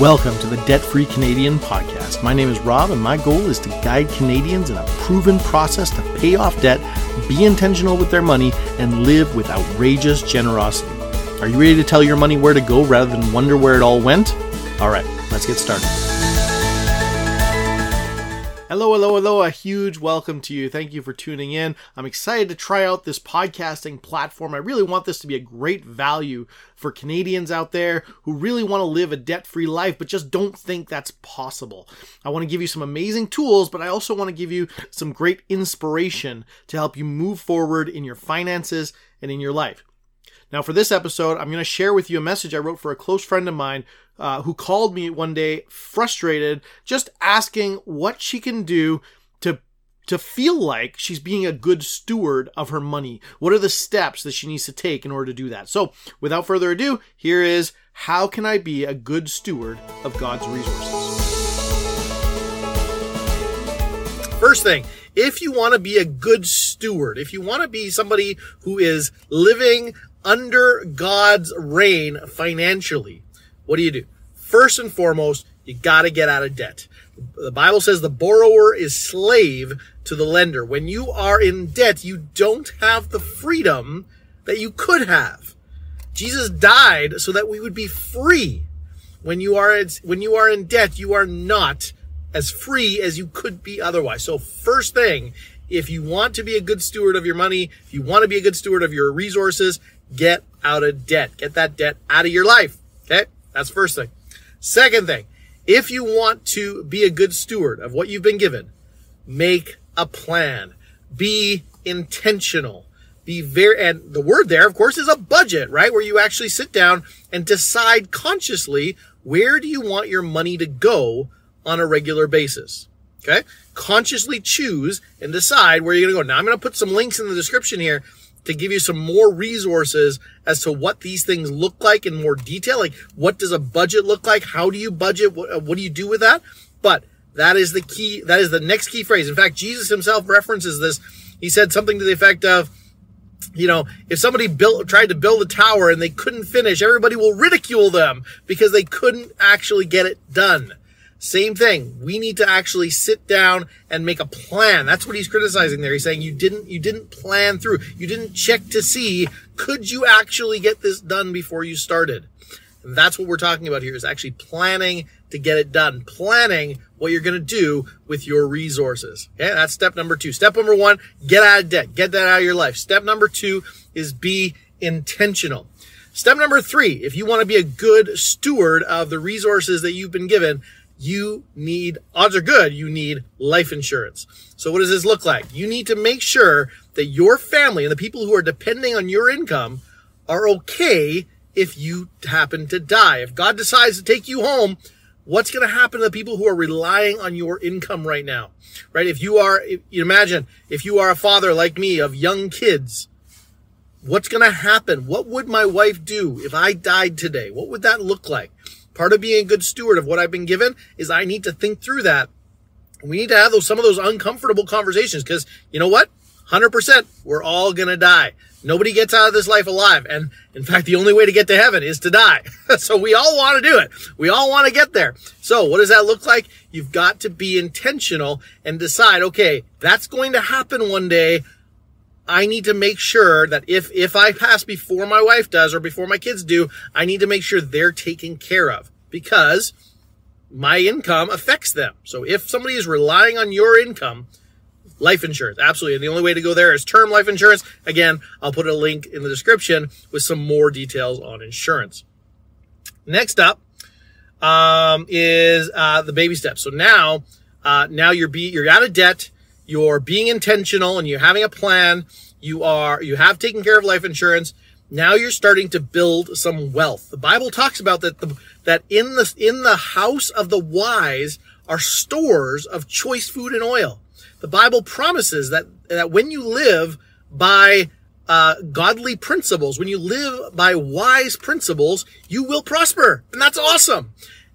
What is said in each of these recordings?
Welcome to the Debt Free Canadian podcast. My name is Rob, and my goal is to guide Canadians in a proven process to pay off debt, be intentional with their money, and live with outrageous generosity. Are you ready to tell your money where to go rather than wonder where it all went? All right, let's get started. Hello, hello, hello. A huge welcome to you. Thank you for tuning in. I'm excited to try out this podcasting platform. I really want this to be a great value for Canadians out there who really want to live a debt free life, but just don't think that's possible. I want to give you some amazing tools, but I also want to give you some great inspiration to help you move forward in your finances and in your life. Now, for this episode, I'm going to share with you a message I wrote for a close friend of mine uh, who called me one day frustrated, just asking what she can do to to feel like she's being a good steward of her money. What are the steps that she needs to take in order to do that? So, without further ado, here is how can I be a good steward of God's resources? First thing, if you want to be a good steward, if you want to be somebody who is living under God's reign financially, what do you do? First and foremost, you got to get out of debt. The Bible says the borrower is slave to the lender. When you are in debt, you don't have the freedom that you could have. Jesus died so that we would be free. When you are when you are in debt, you are not as free as you could be otherwise. So first thing, if you want to be a good steward of your money, if you want to be a good steward of your resources, get out of debt. Get that debt out of your life. Okay? That's first thing. Second thing, if you want to be a good steward of what you've been given, make a plan. Be intentional. Be very, and the word there, of course, is a budget, right? Where you actually sit down and decide consciously where do you want your money to go on a regular basis. Okay? Consciously choose and decide where you're going to go. Now I'm going to put some links in the description here to give you some more resources as to what these things look like in more detail. Like, what does a budget look like? How do you budget? What, uh, what do you do with that? But that is the key. That is the next key phrase. In fact, Jesus himself references this. He said something to the effect of, you know, if somebody built, tried to build a tower and they couldn't finish, everybody will ridicule them because they couldn't actually get it done. Same thing. We need to actually sit down and make a plan. That's what he's criticizing there. He's saying you didn't, you didn't plan through. You didn't check to see, could you actually get this done before you started? And that's what we're talking about here is actually planning to get it done. Planning what you're going to do with your resources. Okay. That's step number two. Step number one, get out of debt. Get that out of your life. Step number two is be intentional. Step number three, if you want to be a good steward of the resources that you've been given, you need, odds are good, you need life insurance. So what does this look like? You need to make sure that your family and the people who are depending on your income are okay if you happen to die. If God decides to take you home, what's going to happen to the people who are relying on your income right now? Right? If you are, you imagine, if you are a father like me of young kids, what's going to happen? What would my wife do if I died today? What would that look like? Part of being a good steward of what I've been given is I need to think through that. We need to have those, some of those uncomfortable conversations because you know what? 100% we're all going to die. Nobody gets out of this life alive. And in fact, the only way to get to heaven is to die. so we all want to do it. We all want to get there. So what does that look like? You've got to be intentional and decide, okay, that's going to happen one day. I need to make sure that if, if I pass before my wife does or before my kids do, I need to make sure they're taken care of because my income affects them. So if somebody is relying on your income, life insurance, absolutely. And the only way to go there is term life insurance. Again, I'll put a link in the description with some more details on insurance. Next up, um, is, uh, the baby steps. So now, uh, now you're be, you're out of debt you're being intentional and you're having a plan. You are, you have taken care of life insurance. Now you're starting to build some wealth. The Bible talks about that, the, that in the, in the house of the wise are stores of choice food and oil. The Bible promises that, that when you live by uh, godly principles, when you live by wise principles, you will prosper. And that's awesome.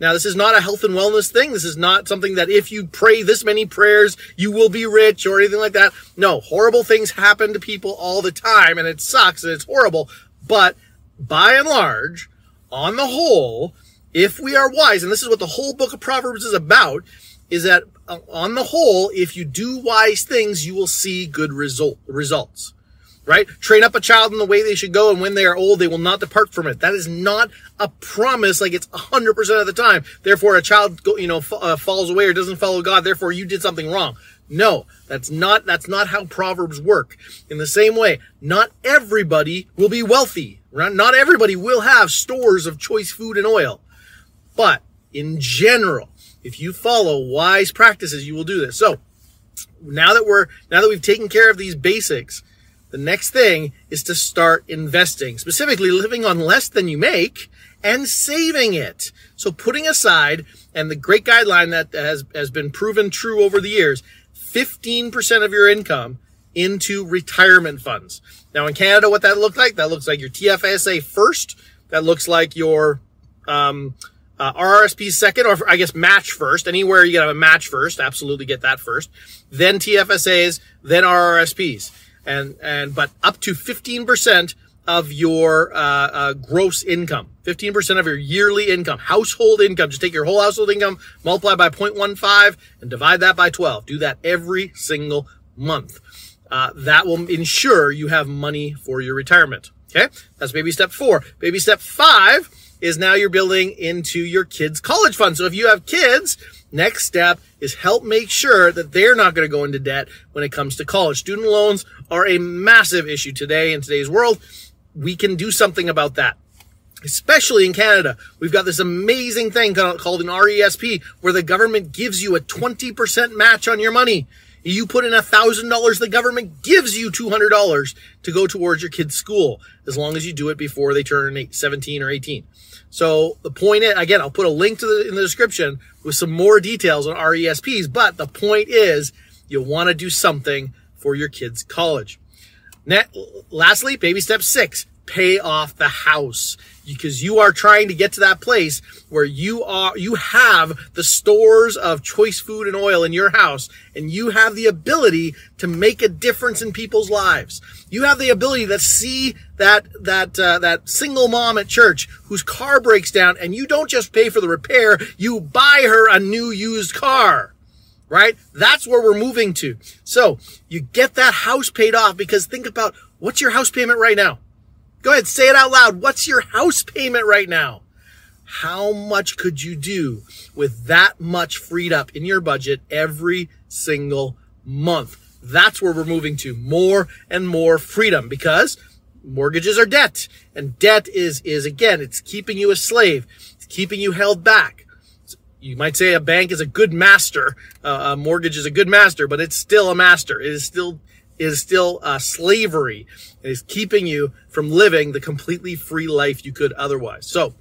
Now, this is not a health and wellness thing. This is not something that if you pray this many prayers, you will be rich or anything like that. No, horrible things happen to people all the time and it sucks and it's horrible. But by and large, on the whole, if we are wise, and this is what the whole book of Proverbs is about, is that uh, on the whole, if you do wise things, you will see good result, results. Right? Train up a child in the way they should go, and when they are old, they will not depart from it. That is not a promise like it's 100% of the time. Therefore, a child, you know, uh, falls away or doesn't follow God, therefore you did something wrong. No, that's not, that's not how Proverbs work. In the same way, not everybody will be wealthy. Right? Not everybody will have stores of choice food and oil. But in general, if you follow wise practices, you will do this. So now that we're, now that we've taken care of these basics, the next thing is to start investing, specifically living on less than you make and saving it. So putting aside, and the great guideline that has, has been proven true over the years, 15% of your income into retirement funds. Now in Canada, what that looks like, that looks like your TFSA first. That looks like your, um, uh, RRSP second, or I guess match first. Anywhere you gotta have a match first, absolutely get that first. Then TFSAs, then RRSPs, and and but up to fifteen percent of your uh, uh, gross income, fifteen percent of your yearly income, household income. Just take your whole household income, multiply by 0.15, and divide that by twelve. Do that every single month. Uh, that will ensure you have money for your retirement. Okay, that's baby step four. Baby step five is now you're building into your kids' college fund. So if you have kids, next step is help make sure that they're not going to go into debt when it comes to college. Student loans are a massive issue today in today's world. We can do something about that. Especially in Canada, we've got this amazing thing called an RESP where the government gives you a 20% match on your money. You put in a thousand dollars, the government gives you two hundred dollars to go towards your kid's school, as long as you do it before they turn 17 or 18. So the point is, again, I'll put a link to the in the description with some more details on RESPs, but the point is you want to do something for your kid's college. Net, lastly, baby step six, pay off the house because you are trying to get to that place where you are, you have the stores of choice food and oil in your house and you have the ability to make a difference in people's lives. You have the ability to see that, that, uh, that single mom at church whose car breaks down and you don't just pay for the repair, you buy her a new used car. Right? That's where we're moving to. So you get that house paid off because think about what's your house payment right now? Go ahead, say it out loud. What's your house payment right now? How much could you do with that much freed up in your budget every single month? That's where we're moving to more and more freedom because mortgages are debt and debt is, is again, it's keeping you a slave. It's keeping you held back. You might say a bank is a good master. Uh, a mortgage is a good master, but it's still a master. It is still is still uh, slavery. It is keeping you from living the completely free life you could otherwise. So,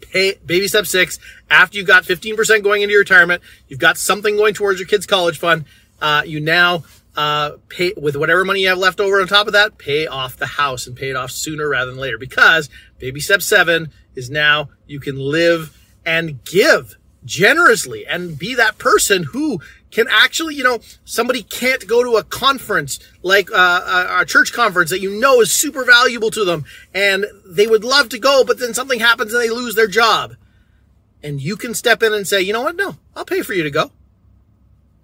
pay, baby step six, after you've got 15% going into your retirement, you've got something going towards your kids' college fund, uh, you now uh, pay with whatever money you have left over on top of that, pay off the house and pay it off sooner rather than later. Because baby step seven is now you can live and give generously and be that person who can actually, you know, somebody can't go to a conference like uh, a church conference that you know is super valuable to them and they would love to go, but then something happens and they lose their job. And you can step in and say, you know what? No, I'll pay for you to go.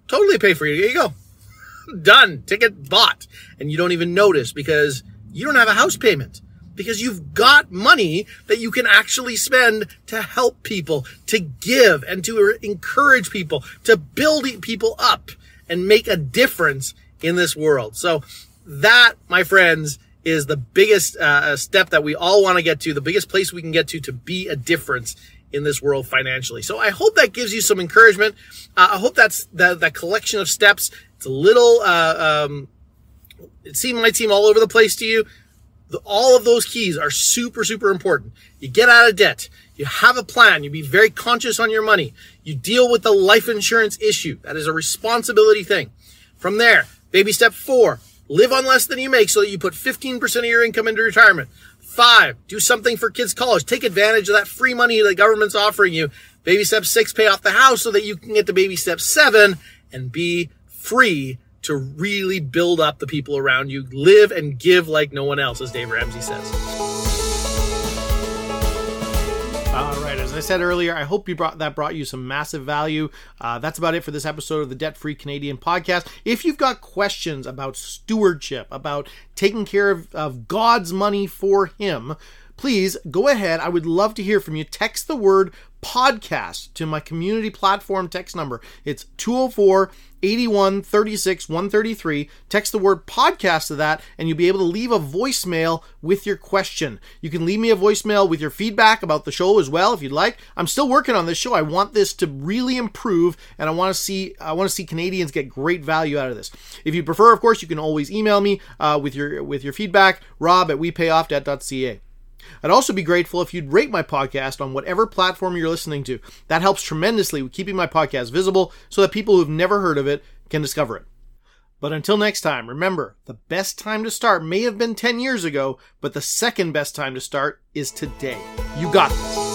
Totally pay for you. Here you go. Done. Ticket bought. And you don't even notice because you don't have a house payment because you've got money that you can actually spend to help people, to give and to encourage people, to build people up and make a difference in this world. So that, my friends, is the biggest uh, step that we all want to get to, the biggest place we can get to to be a difference in this world financially. So I hope that gives you some encouragement. Uh, I hope that's that, that collection of steps. It's a little, uh, um, it seem might seem all over the place to you. The, all of those keys are super, super important. You get out of debt. You have a plan. You be very conscious on your money. You deal with the life insurance issue. That is a responsibility thing. From there, baby step four, live on less than you make so that you put 15% of your income into retirement. Five, do something for kids' college. Take advantage of that free money the government's offering you. Baby step six, pay off the house so that you can get to baby step seven and be free to really build up the people around you. Live and give like no one else, as Dave Ramsey says. All right. As I said earlier, I hope you brought that brought you some massive value. Uh, that's about it for this episode of the Debt Free Canadian podcast. If you've got questions about stewardship, about taking care of, of God's money for Him, please go ahead. I would love to hear from you. Text the word podcast to my community platform text number. It's 204 81 36 133. Text the word podcast to that, and you'll be able to leave a voicemail with your question. You can leave me a voicemail with your feedback about the show as well if you'd like. I'm still working on this show. I want this to really improve, and I want to see I want to see Canadians get great value out of this. If you prefer, of course, you can always email me uh, with your with your feedback, rob at wepayoffdebt.ca. I'd also be grateful if you'd rate my podcast on whatever platform you're listening to. That helps tremendously with keeping my podcast visible so that people who've never heard of it can discover it. But until next time, remember the best time to start may have been 10 years ago, but the second best time to start is today. You got this.